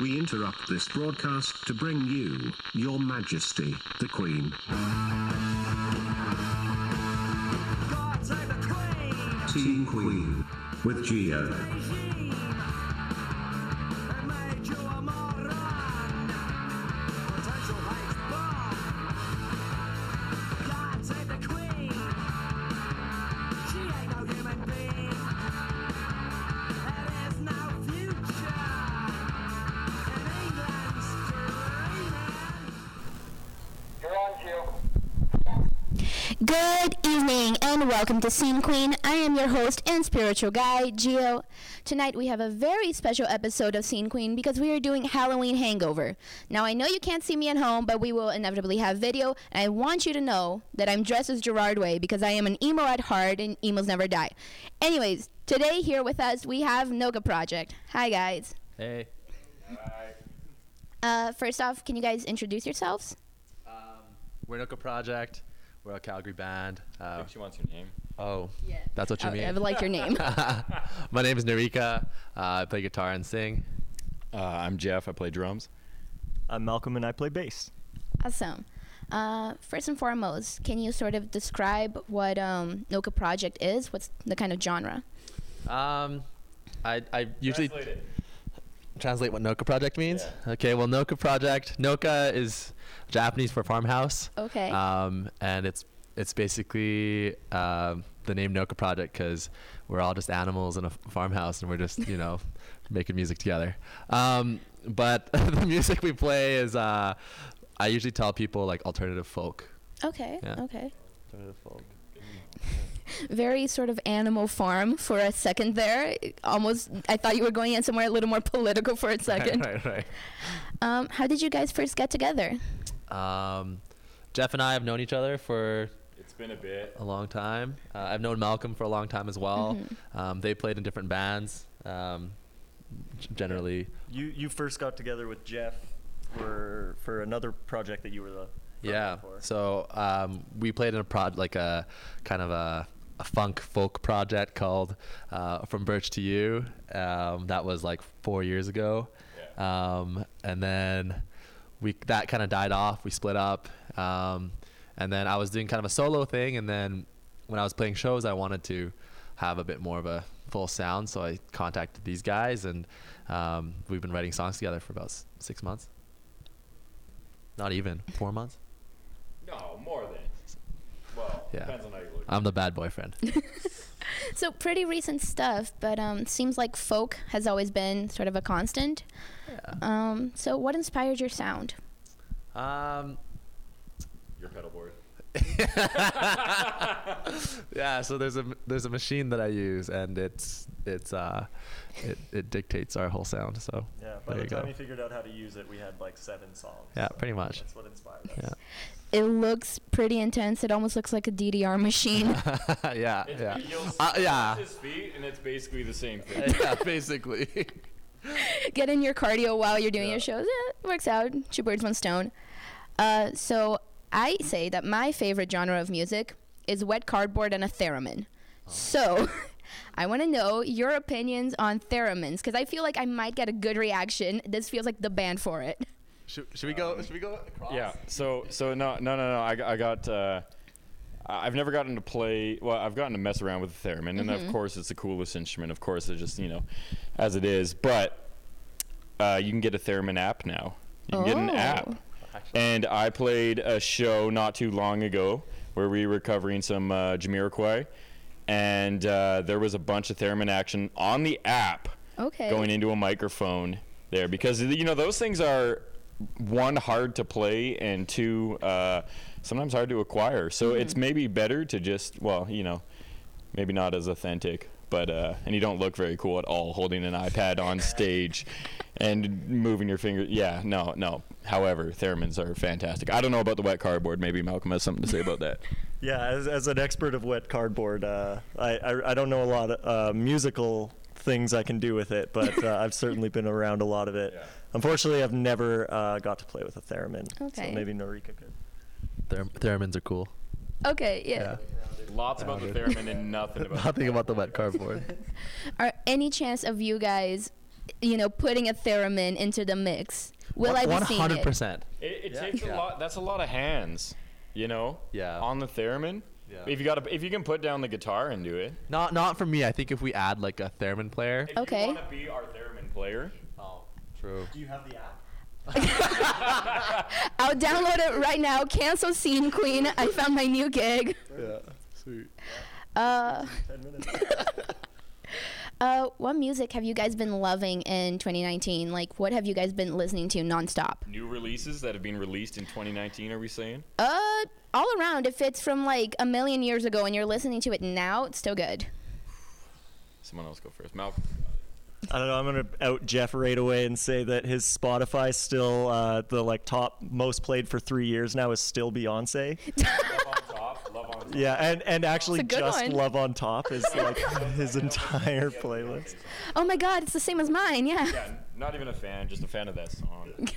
we interrupt this broadcast to bring you, Your Majesty, the Queen. God save the Queen! Scene Queen. With Gio. And welcome to Scene Queen. I am your host and spiritual guide, Gio. Tonight we have a very special episode of Scene Queen because we are doing Halloween Hangover. Now I know you can't see me at home, but we will inevitably have video, and I want you to know that I'm dressed as Gerard Way because I am an emo at heart and emos never die. Anyways, today here with us we have Noka Project. Hi guys. Hey. Uh, first off, can you guys introduce yourselves? Um, we're Noka Project. We're a Calgary band. Uh, She wants your name. Oh, yeah. that's what you Oh, mean. I would like your name. My name is Narika. Uh, I play guitar and sing. Uh, I'm Jeff. I play drums. I'm Malcolm and I play bass. Awesome. Uh, first and foremost, can you sort of describe what um, Noka Project is? What's the kind of genre? Um, I, I usually translate what Noka Project means. Okay, well, Noka Project. Noka is Japanese for farmhouse. Okay. Um, and it's it's basically um, the name Noka Project because we're all just animals in a farmhouse and we're just you know making music together. Um, but the music we play is uh, I usually tell people like alternative folk. okay. yeah. Okay. Alternative folk. Very sort of animal farm for a second there. Almost, I thought you were going in somewhere a little more political for a second. right, right. Um, how did you guys first get together? Um, Jeff and I have known each other for It's been a bit. a long time. Uh, I've known Malcolm for a long time as well. Um, they played in different bands. Um, generally, You you first got together with Jeff for for another project that you were the yeah. for. So um, we played in a prod like a kind of a, a funk folk project called uh, From Birch to You. Um, that was like four years ago, um, and then we that kind of died off. We split up, um, and then I was doing kind of a solo thing. And then when I was playing shows, I wanted to have a bit more of a full sound, so I contacted these guys, and um, we've been writing songs together for about s- six months. Not even four months. No, more than. Well, Yeah. depends on how you look. I'm the bad boyfriend. So pretty recent stuff, but um, seems like folk has always been sort of a constant. Um, so what inspired your sound? um, Your pedal board. yeah. So there's a there's a machine that I use, and it's it's uh, it, it dictates our whole sound. So Yeah. By the you time go. we figured out how to use it, we had like seven songs. Yeah, pretty much. That's what inspired us. Yeah. It looks pretty intense. It almost looks like a DDR machine. yeah, It's, yeah, You'll Uh, yeah. his feet, and it's basically the same thing. yeah. Basically, Get in your cardio while you're doing Yeah. your shows. Yeah, it works out. Two birds, one stone. Uh, so I say that my favorite genre of music is wet cardboard and a theremin. So I want to know your opinions on theremins because I feel like I might get a good reaction. This feels like the band for it. should, should we go? Should we go across? yeah. So so no no no no. I, got- I got. Uh, I- I've never gotten to play. Well, I've gotten to mess around with the theremin, and of course, it's the coolest instrument. Of course, it's just you know, as it is. But uh, you can get a theremin app now. You can get an Oh. app. And I played a show not too long ago where we were covering some uh, Jamiroquai, and uh, there was a bunch of theremin action on the app Okay. going into a microphone there because you know those things are one hard to play and two uh, sometimes hard to acquire. So it's maybe better to just well you know maybe not as authentic. But uh, and you don't look very cool at all holding an iPad on stage and moving your finger. Yeah, no, no. However, theremins are fantastic. I don't know about the wet cardboard. Maybe Malcolm has something to say about that. Yeah. As, as an expert of wet cardboard, uh, I, I I don't know a lot of uh, musical things I can do with it, but uh, I've certainly been around a lot of it. Yeah. Unfortunately, I've never uh, got to play with a theremin. Okay. So maybe Norika could. Ther- theremins are cool. Okay, yeah. Lots about the theremin and nothing about. Nothing about the wet cardboard. Are any chance of you guys you know, putting a theremin into the mix. Will I be One seeing hundred it? percent. It, it Yeah. takes a lot. That's a lot of hands, you know. Yeah. On the theremin. Yeah. If you got, if you can put down the guitar and do it. Not not for me. I think if we add like a theremin player. If Okay. You want to be our theremin player. Oh, true. Do you have the app? I'll download it right now. Cancel Scene Queen. I found my new gig. Yeah. Sweet. Uh, Ten minutes. uh, what music have you guys been loving in 2019? Like, what have you guys been listening to nonstop? New releases that have been released in 2019. Are we saying? Uh, all around. If it's from like a million years ago and you're listening to it now, it's still good. Someone else go first. Malcolm. I don't know. I'm gonna out Jeff right away and say that his Spotify still uh, the like top most played for three years now is still Beyonce. Love on top. Love on top. Yeah, and and actually It's a good just one. Love on Top is like his entire playlist. Oh my God, it's the same as mine. Yeah. Yeah, not even a fan, just a fan of that song.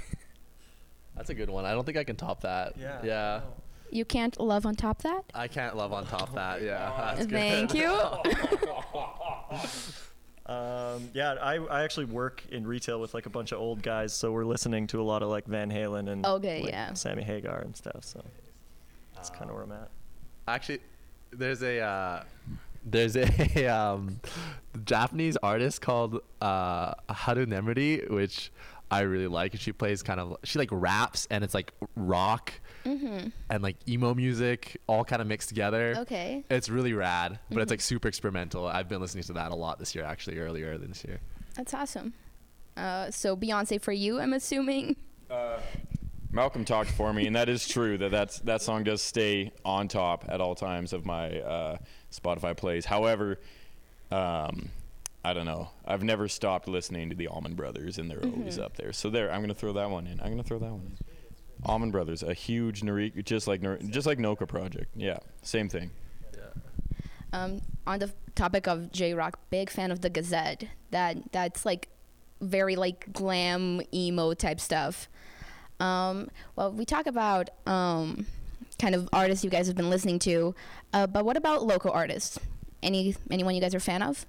That's a good one. I don't think I can top that. Yeah. Yeah. You can't love on top that. I can't love on top that. Yeah. That's good. Thank you. Um, yeah, I, I actually work in retail with like a bunch of old guys, so we're listening to a lot of like Van Halen and Okay, like, yeah. Sammy Hagar and stuff. So that's kind of where I'm at. Actually, there's a uh, there's a um, Japanese artist called uh, Haru Nemuri, which I really like. And she plays kind of she like raps and it's like rock and like emo music all kind of mixed together. Okay. It's really rad, but it's like super experimental. I've been listening to that a lot this year, actually, earlier this year. That's awesome. Uh, so Beyonce for you, I'm assuming. Malcolm talked for me, and that is true. That that's, that song does stay on top at all times of my uh, Spotify plays. However, um, I don't know. I've never stopped listening to the Allman Brothers, and they're always up there. So there, I'm gonna throw that one in. I'm gonna throw that one in. Allman Brothers, a huge Narika, just like Nar- just like Noka Project. Yeah, same thing. Um, on the topic of J Rock, big fan of the Gazette. That that's like very like glam emo type stuff. Um, well, we talk about um, kind of artists you guys have been listening to, uh, but what about local artists? Any anyone you guys are a fan of?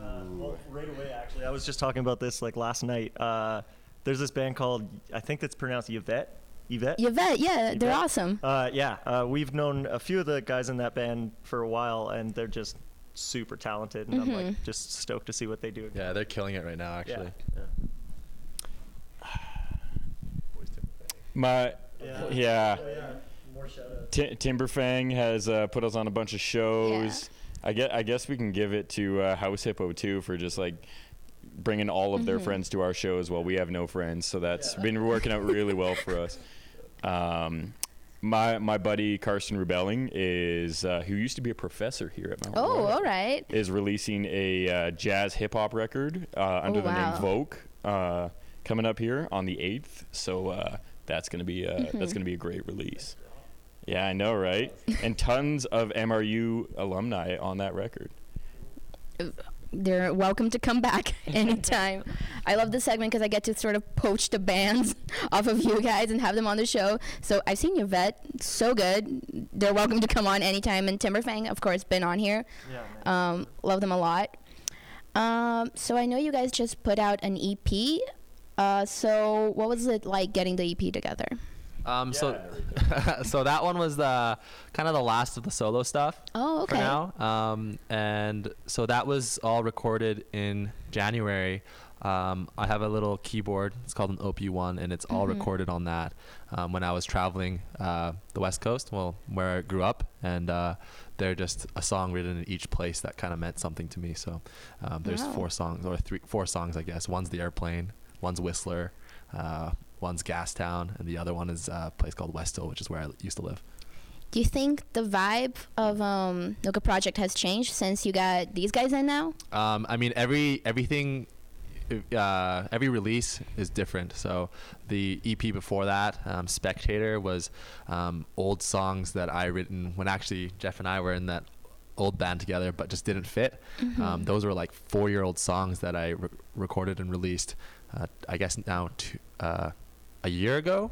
Uh, well, right away, actually, I was just talking about this like last night. Uh, there's this band called I think that's pronounced Yvette. Yvette. Yvette, yeah, they're awesome. Uh, yeah, uh, we've known a few of the guys in that band for a while, and they're just super talented, and I'm Mm-hmm. like just stoked to see what they do. Yeah, they're killing it right now, Yeah. actually. My yeah. More shout outs. Ti Timberfang has uh, put us on a bunch of shows. I get. I guess we can give it to uh, House Hippo too for just like bringing all of their Mm-hmm. friends to our shows while we have no friends. So that's been working out really well for us. Um, my my buddy Carson Rebelling is uh, who used to be a professor here at Mount. Oh, Royal, all right. Is releasing a uh, jazz hip hop record uh, under the Oh, wow. name Vogue uh, coming up here on the eighth. So uh, that's gonna be uh, Mm-hmm. that's gonna be a great release. Yeah, I know, right? and tons of MRU alumni on that record. they're welcome to come back anytime. I love this segment because I get to sort of poach the bands off of you guys and have them on the show. So I've seen Yvette, so good. They're welcome to come on anytime. And Timberfang, of course, been on here. Yeah. Um, love them a lot. Um, so I know you guys just put out an EP. Uh, so what was it like getting the EP together? Um, so, so that one was the kind of the last of the solo stuff. Oh, For now, um, and so that was all recorded in January. Um, I have a little keyboard. It's called an OP1, and it's all recorded on that. Um, when I was traveling uh, the West Coast, well, where I grew up, and uh, they're just a song written in each place that kind of meant something to me. So um, there's Wow. four songs, or three, four songs, I guess. One's the airplane, one's Whistler, uh, one's Gastown, and the other one is a place called Westill, which is where I used to live. Do you think the vibe of um, Noka Project has changed since you got these guys in now? Um, I mean, every everything, uh, every release is different. So the EP before that, um, Spectator, was um, old songs that I written when actually Jeff and I were in that old band together, but just didn't fit. Um, those were like four-year-old songs that I re- recorded and released. Uh, I guess now two, uh, a year ago,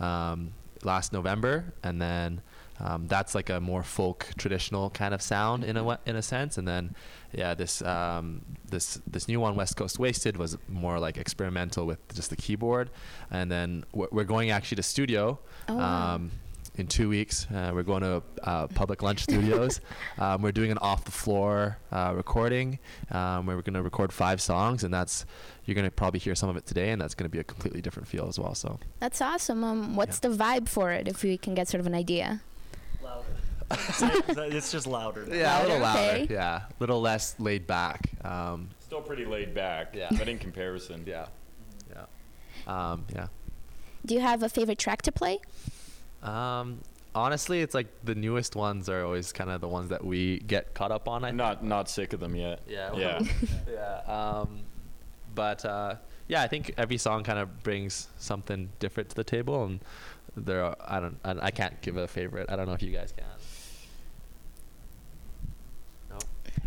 um, last November, and then um, that's like a more folk traditional kind of sound in a in a sense. And then yeah, this um, this this new one, West Coast Wasted, was more like experimental with just the keyboard. And then we're, we're going actually to studio. Oh, wow. In two weeks, uh, we're going to uh, Public Lunch Studios. um, we're doing an off-the-floor uh, recording um, where we're going to record five songs, and that's you're going to probably hear some of it today, and that's going to be a completely different feel as well. So That's awesome. Um, what's the vibe for it, if we can get sort of an idea? Louder. it's just louder. now. yeah, a little Louder, louder. okay. Yeah, a little less laid back. Um, Still pretty laid back. Yeah. But in comparison. yeah, yeah, um, yeah. Do you have a favorite track to play? Um, honestly, it's like the newest ones are always kind of the ones that we get caught up on. I I'm not not sick of them yet. Yeah. Yeah. yeah. Um, but uh, yeah, I think every song kind of brings something different to the table, and there are I don't I, I can't give a favorite. I don't know if you guys can. No.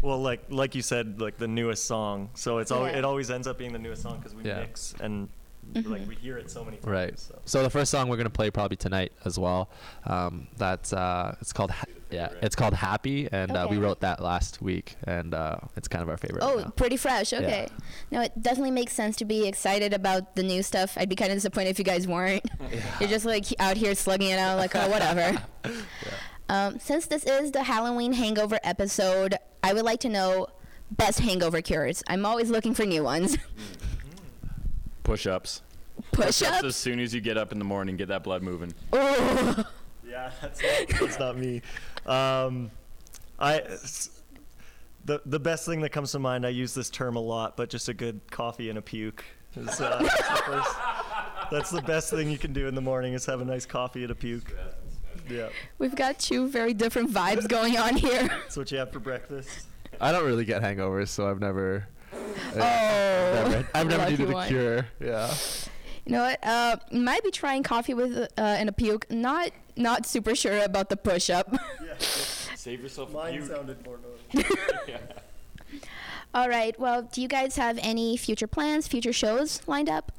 Well, like like you said, like the newest song. So it's always Yeah. it always ends up being the newest song because we Yeah. mix and like we hear it so many times. Right. So. So the first song we're gonna play probably tonight as well. Um, that's uh, it's called ha- yeah, it's called Happy, and uh, we wrote that last week, and uh, it's kind of our favorite. Oh, right now. pretty fresh. Okay. No, it definitely makes sense to be excited about the new stuff. I'd be kind of disappointed if you guys weren't. You're just like out here slugging it out, like, oh, whatever. um, since this is the Halloween hangover episode, I would like to know best hangover cures. I'm always looking for new ones. Push ups. Push ups? As soon as you get up in the morning, get that blood moving. Oh. Yeah, that's not, that's not me. Um, I s- the the best thing that comes to mind. I use this term a lot, but just a good coffee and a puke. Is, uh, that's, the first, that's the best thing you can do in the morning is have a nice coffee and a puke. Yeah, We've got two very different vibes going on here. that's what you have for breakfast. I don't really get hangovers, so I've never. Oh, never, I've never lucky needed a one. cure. Yeah. You know what? Uh, might be trying coffee with uh, and a puke. Not not super sure about the push up. Yeah, Save yourself mine puke. sounded more noise. All right. Well, do you guys have any future plans, future shows lined up?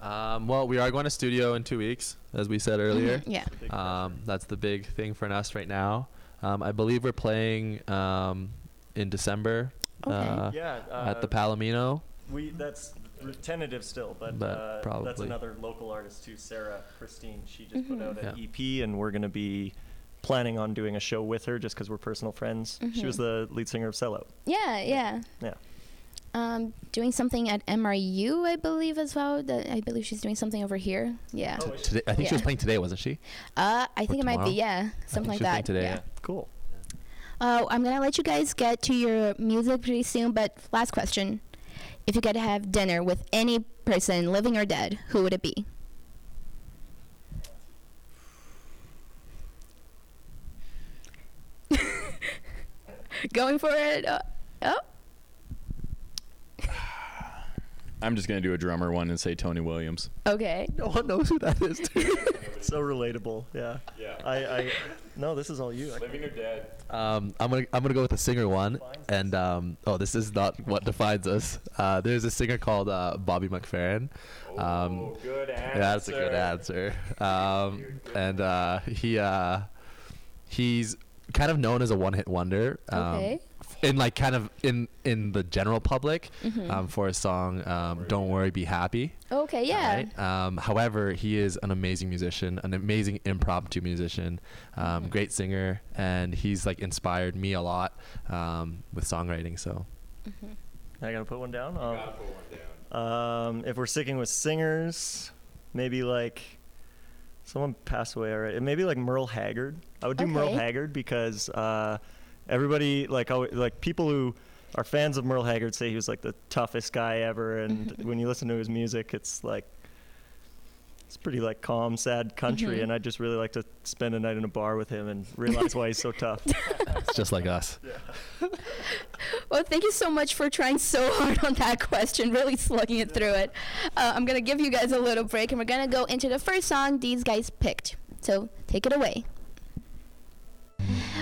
Um, well, we are going to studio in two weeks, as we said earlier. Yeah. Um, that's the big thing for us right now. Um, I believe we're playing um, in December Okay. uh, Yeah, at the uh, Palomino. We that's tentative still, but, But uh, that's another local artist too, Sarah Christine. She just Mhm. put out an Yeah. EP, and we're gonna be planning on doing a show with her just because we're personal friends. She was the lead singer of Sellout. Yeah. Yeah. Yeah. Um, doing something at MRU, I believe as well. That I believe she's doing something over here. Yeah. Oh. Today, I think she was playing today, wasn't she? Uh, I think it might be. Yeah, something like she was that. today, yeah. yeah. Cool. Uh, I'm gonna let you guys get to your music pretty soon, but last question: If you could have dinner with any person, living or dead, who would it be? Going for it. Uh, oh. I'm just gonna do a drummer one and say Tony Williams. Okay. No one knows who that is. So relatable. Yeah. Yeah. I, I no, this is all you. I- Living or dead? um, I'm gonna I'm gonna go with the singer one, and um, oh, this is not what defines us. Uh, there's a singer called uh, Bobby McFerrin. Um, oh, good answer. Yeah, that's a good answer. Um, and uh, he uh, he's kind of known as a one-hit wonder. Um, Okay. In like kind of in in the general public, Mhm. um, for a song um, "Don't Worry, Be Happy." Okay. Yeah. Right? Um, however, he is an amazing musician, an amazing impromptu musician, um, Mhm. great singer, and he's like inspired me a lot um, with songwriting. So Mhm. I gotta put one down. Um, um, if we're sticking with singers, maybe like someone passed away already. Maybe like Merle Haggard. I would do Merle Haggard because uh, everybody like alwa- like people who are fans of Merle Haggard say he was like the toughest guy ever, and when you listen to his music, it's like it's pretty like calm, sad country, Mhm. and I just really like to spend a night in a bar with him and realize why he's so tough. it's just like us. Well, thank you so much for trying so hard on that question, really slugging it through it. Uh, I'm going to give you guys a little break and we're going to go into the first song these guys picked. So take it away.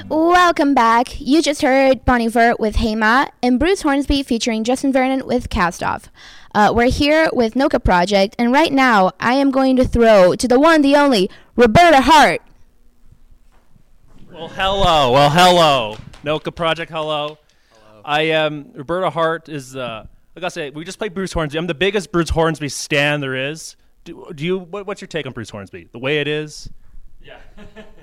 Welcome back. You just heard Bon Iver with Hey Ma and Bruce Hornsby featuring Justin Vernon with Cast Off. Uh, we're here with Noka Project, and right now I am going to throw to the one, the only, Roberta Hart. Well, hello. Well, hello. Noka Project, hello. Hello. I am Roberta Hart. Is uh, like I say, we just played Bruce Hornsby. I'm the biggest Bruce Hornsby stan there is. Do, do you? What, what's your take on Bruce Hornsby? The way it is. Yeah.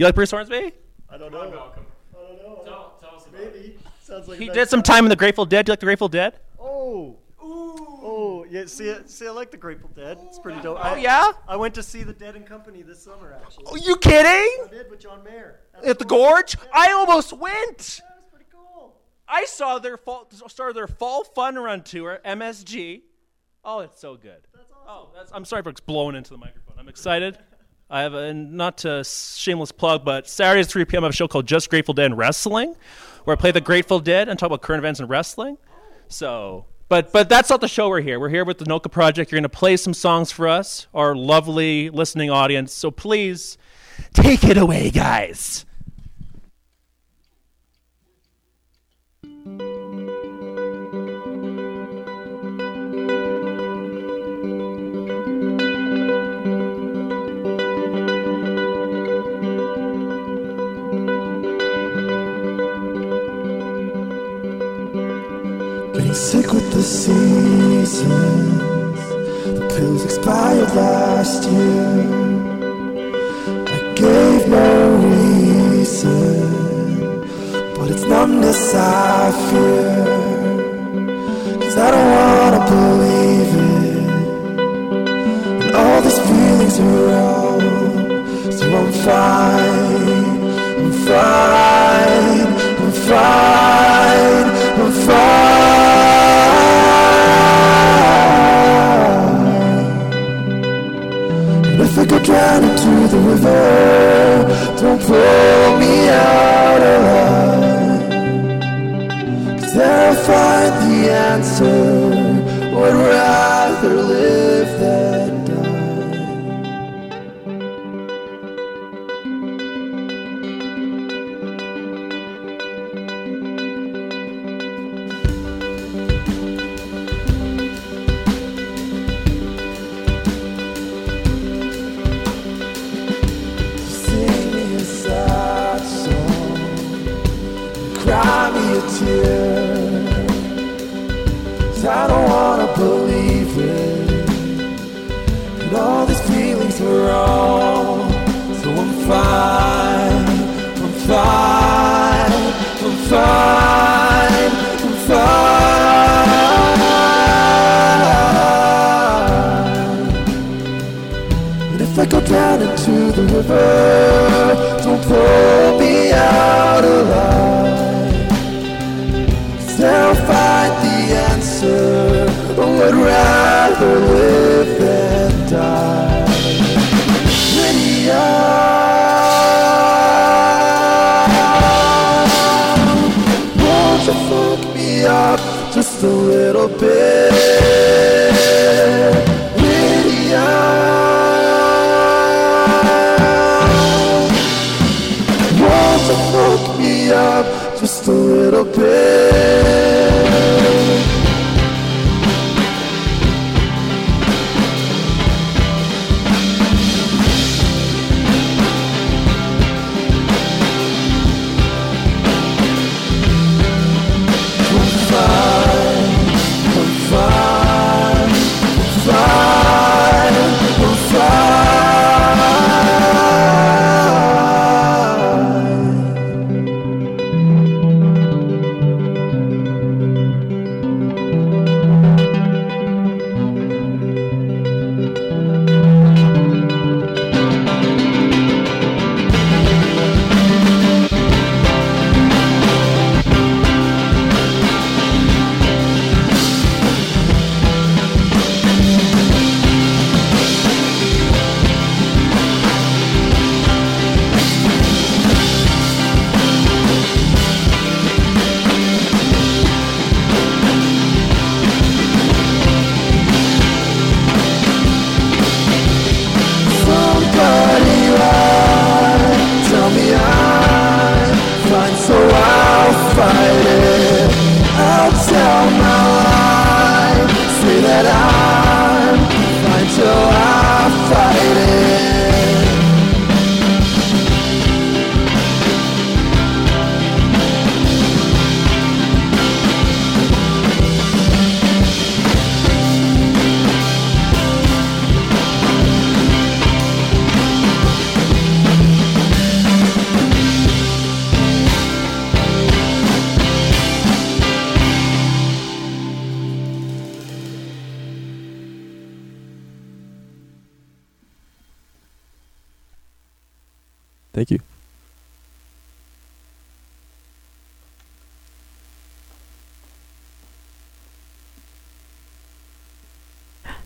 you like Bruce Hornsby? I don't know. I don't know. Maybe. Sounds like He nice did some time in the Grateful Dead. Do you like the Grateful Dead? Oh. Ooh. Oh, yeah. See, see, I like the Grateful Dead. It's pretty dope. Oh yeah? I went to see the Dead and Company this summer, actually. Are you kidding? I did with John Mayer. That was At the. Gorge? Yeah. I almost went. That was pretty cool. I saw their fall started their fall fun run tour, MSG. Oh, it's so good. That's Oh, that's, I'm sorry for it's blowing into the microphone. I'm excited. I have a not to shameless plug, but Saturday at 3 p.m. I have a show called Just Grateful Dead and Wrestling, where I play the Grateful Dead and talk about current events in wrestling. So, but but that's not the show we're here. We're here with the Noka Project. You're going to play some songs for us, our lovely listening audience. So please take it away, guys. Sick with the seasons. The pills expired last year. I gave no reason, but it's numbness I fear. Cause I don't wanna believe it. And all these feelings are wrong. So I'm fine, I'm fine, I'm fine, I down into the river, don't pull me out alive. Cause I'll find the answer. Fuck me up just a little bit?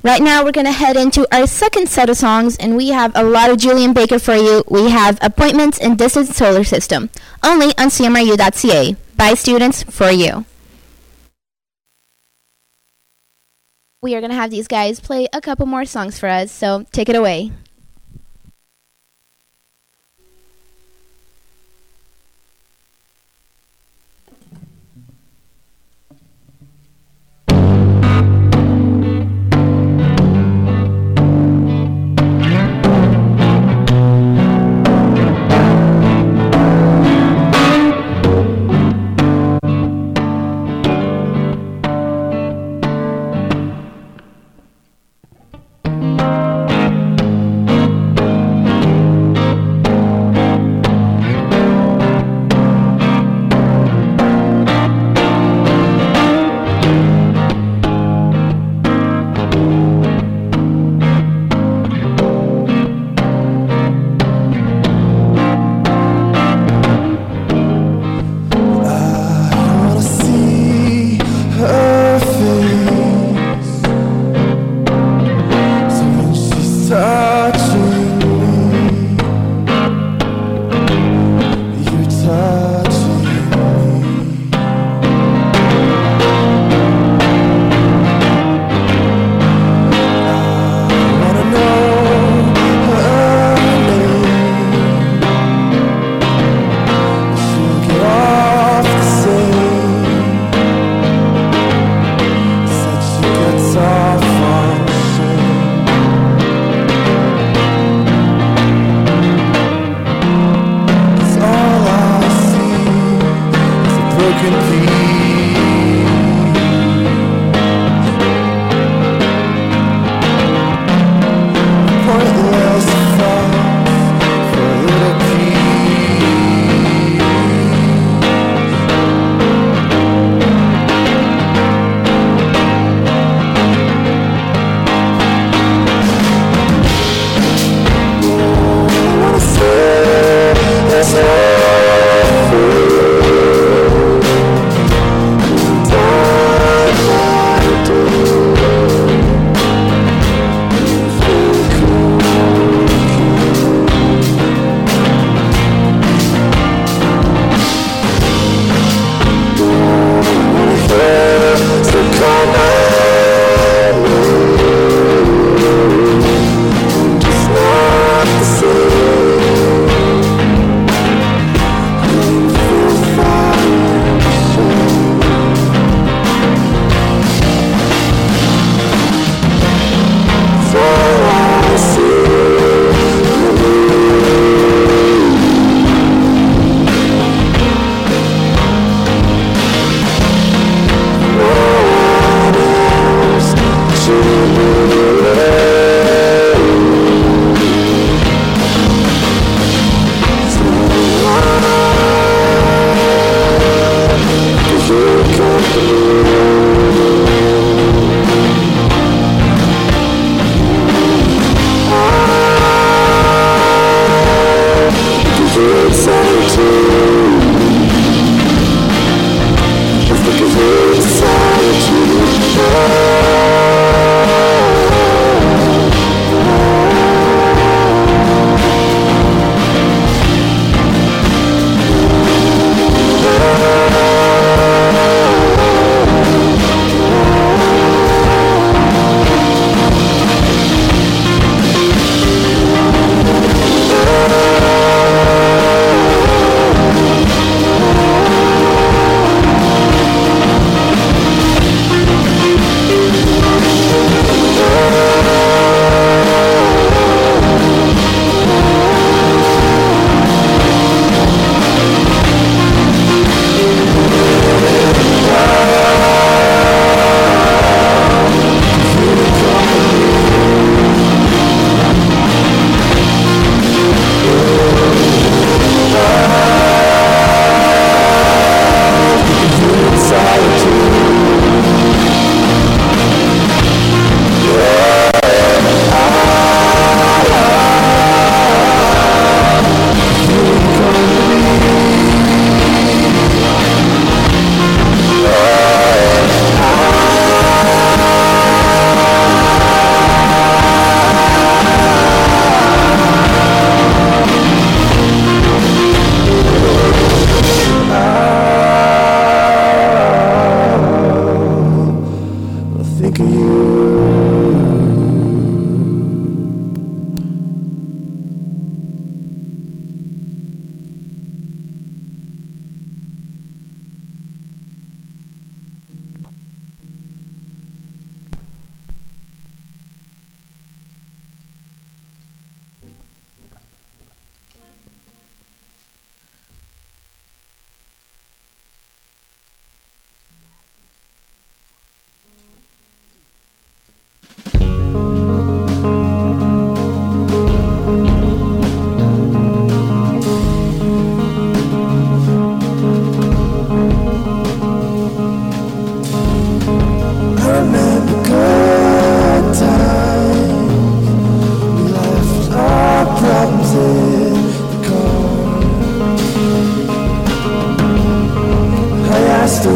Right now, we're going to head into our second set of songs, and we have a lot of Julien Baker for you. We have Appointments in Distant Solar System, only on CMRU.ca. By students, for you. We are going to have these guys play a couple more songs for us, so take it away.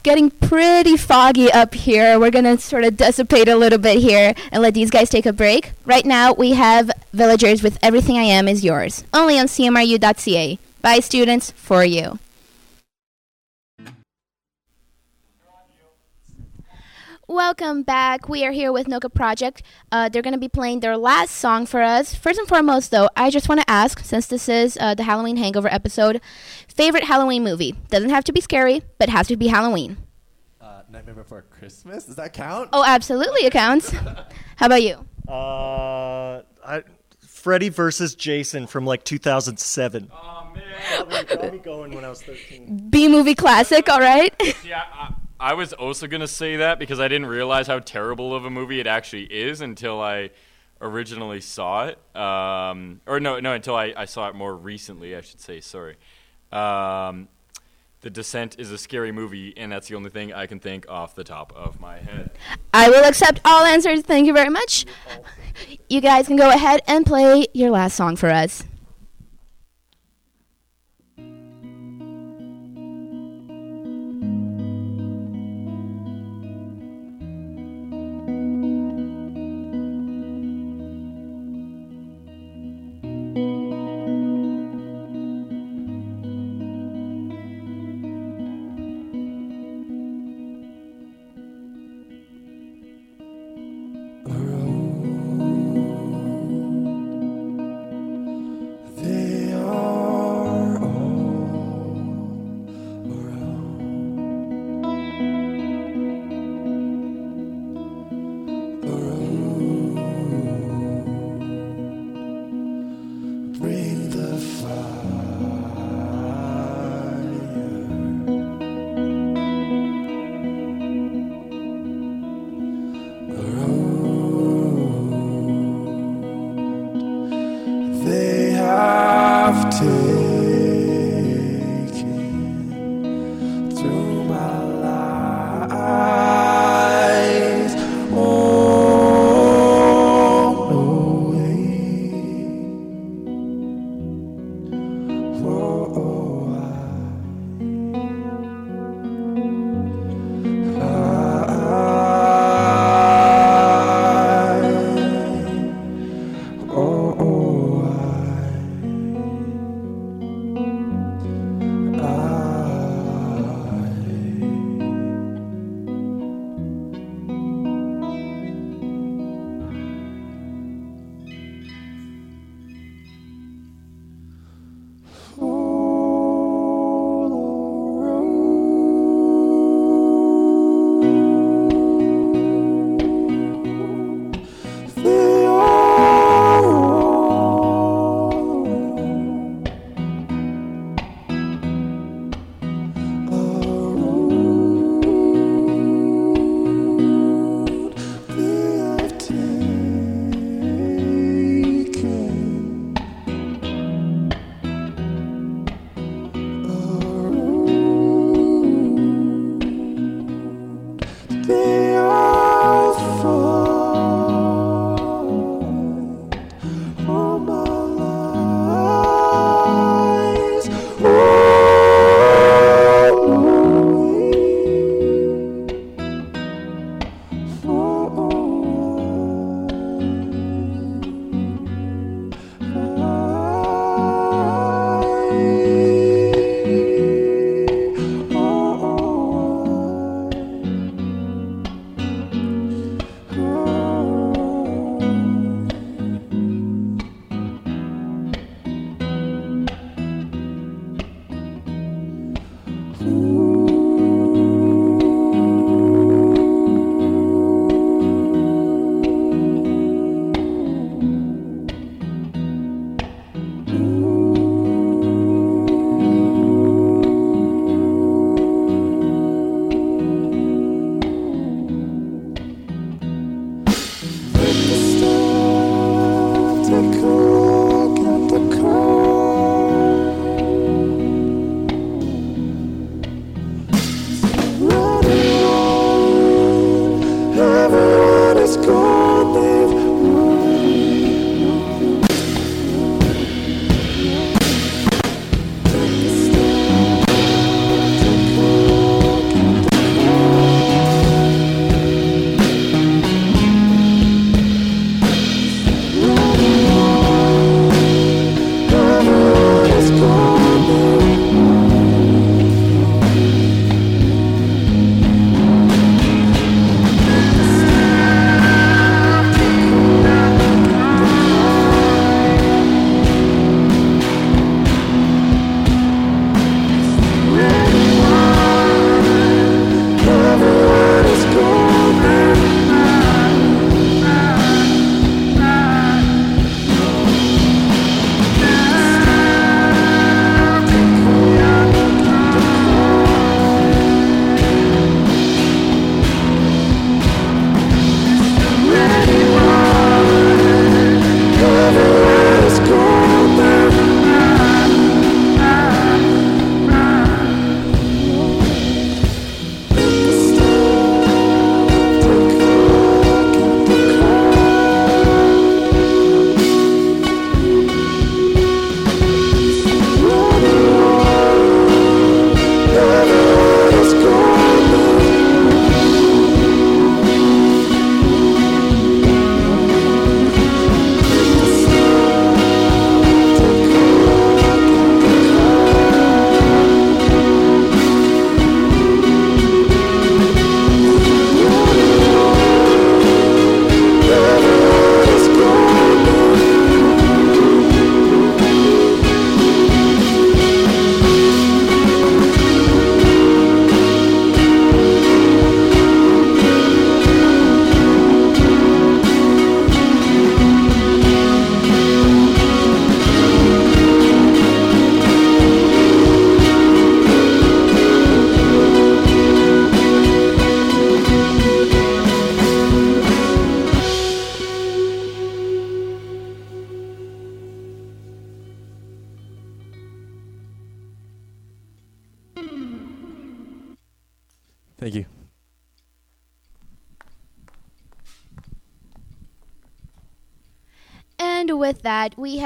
It's getting pretty foggy up here. We're going to sort of dissipate a little bit here and let these guys take a break. Right now, we have Villagers with Everything I Am Is Yours, only on CMRU.ca. By students, for you. Welcome back. We are here with Noka Project. Uh, they're going to be playing their last song for us. First and foremost, though, I just want to ask, since this is uh, the Halloween Hangover episode, favorite Halloween movie? Doesn't have to be scary, but has to be Halloween. Uh, Nightmare Before Christmas. Does that count? Oh, absolutely, it counts. How about you? Uh, I, Freddy versus Jason from like 2007. Oh man. Got me, got me going when I was 13. B movie classic, all right? Yeah, I, I was also gonna say that because I didn't realize how terrible of a movie it actually is until I originally saw it. Um, or no, no, until I, I saw it more recently. I should say. Sorry. Um, the Descent is a scary movie, and that's the only thing I can think off the top of my head. I will accept all answers. Thank you very much. You guys can go ahead and play your last song for us.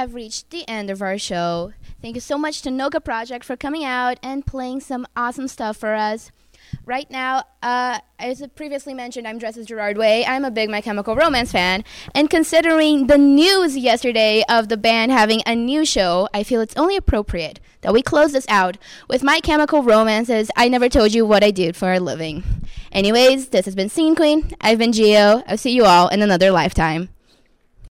Have reached the end of our show. Thank you so much to Noka Project for coming out and playing some awesome stuff for us. Right now, uh, as previously mentioned, I'm dressed as Gerard Way. I'm a big My Chemical Romance fan, and considering the news yesterday of the band having a new show, I feel it's only appropriate that we close this out with My Chemical Romances. I never told you what I did for a living. Anyways, this has been Scene Queen. I've been Gio. I'll see you all in another lifetime.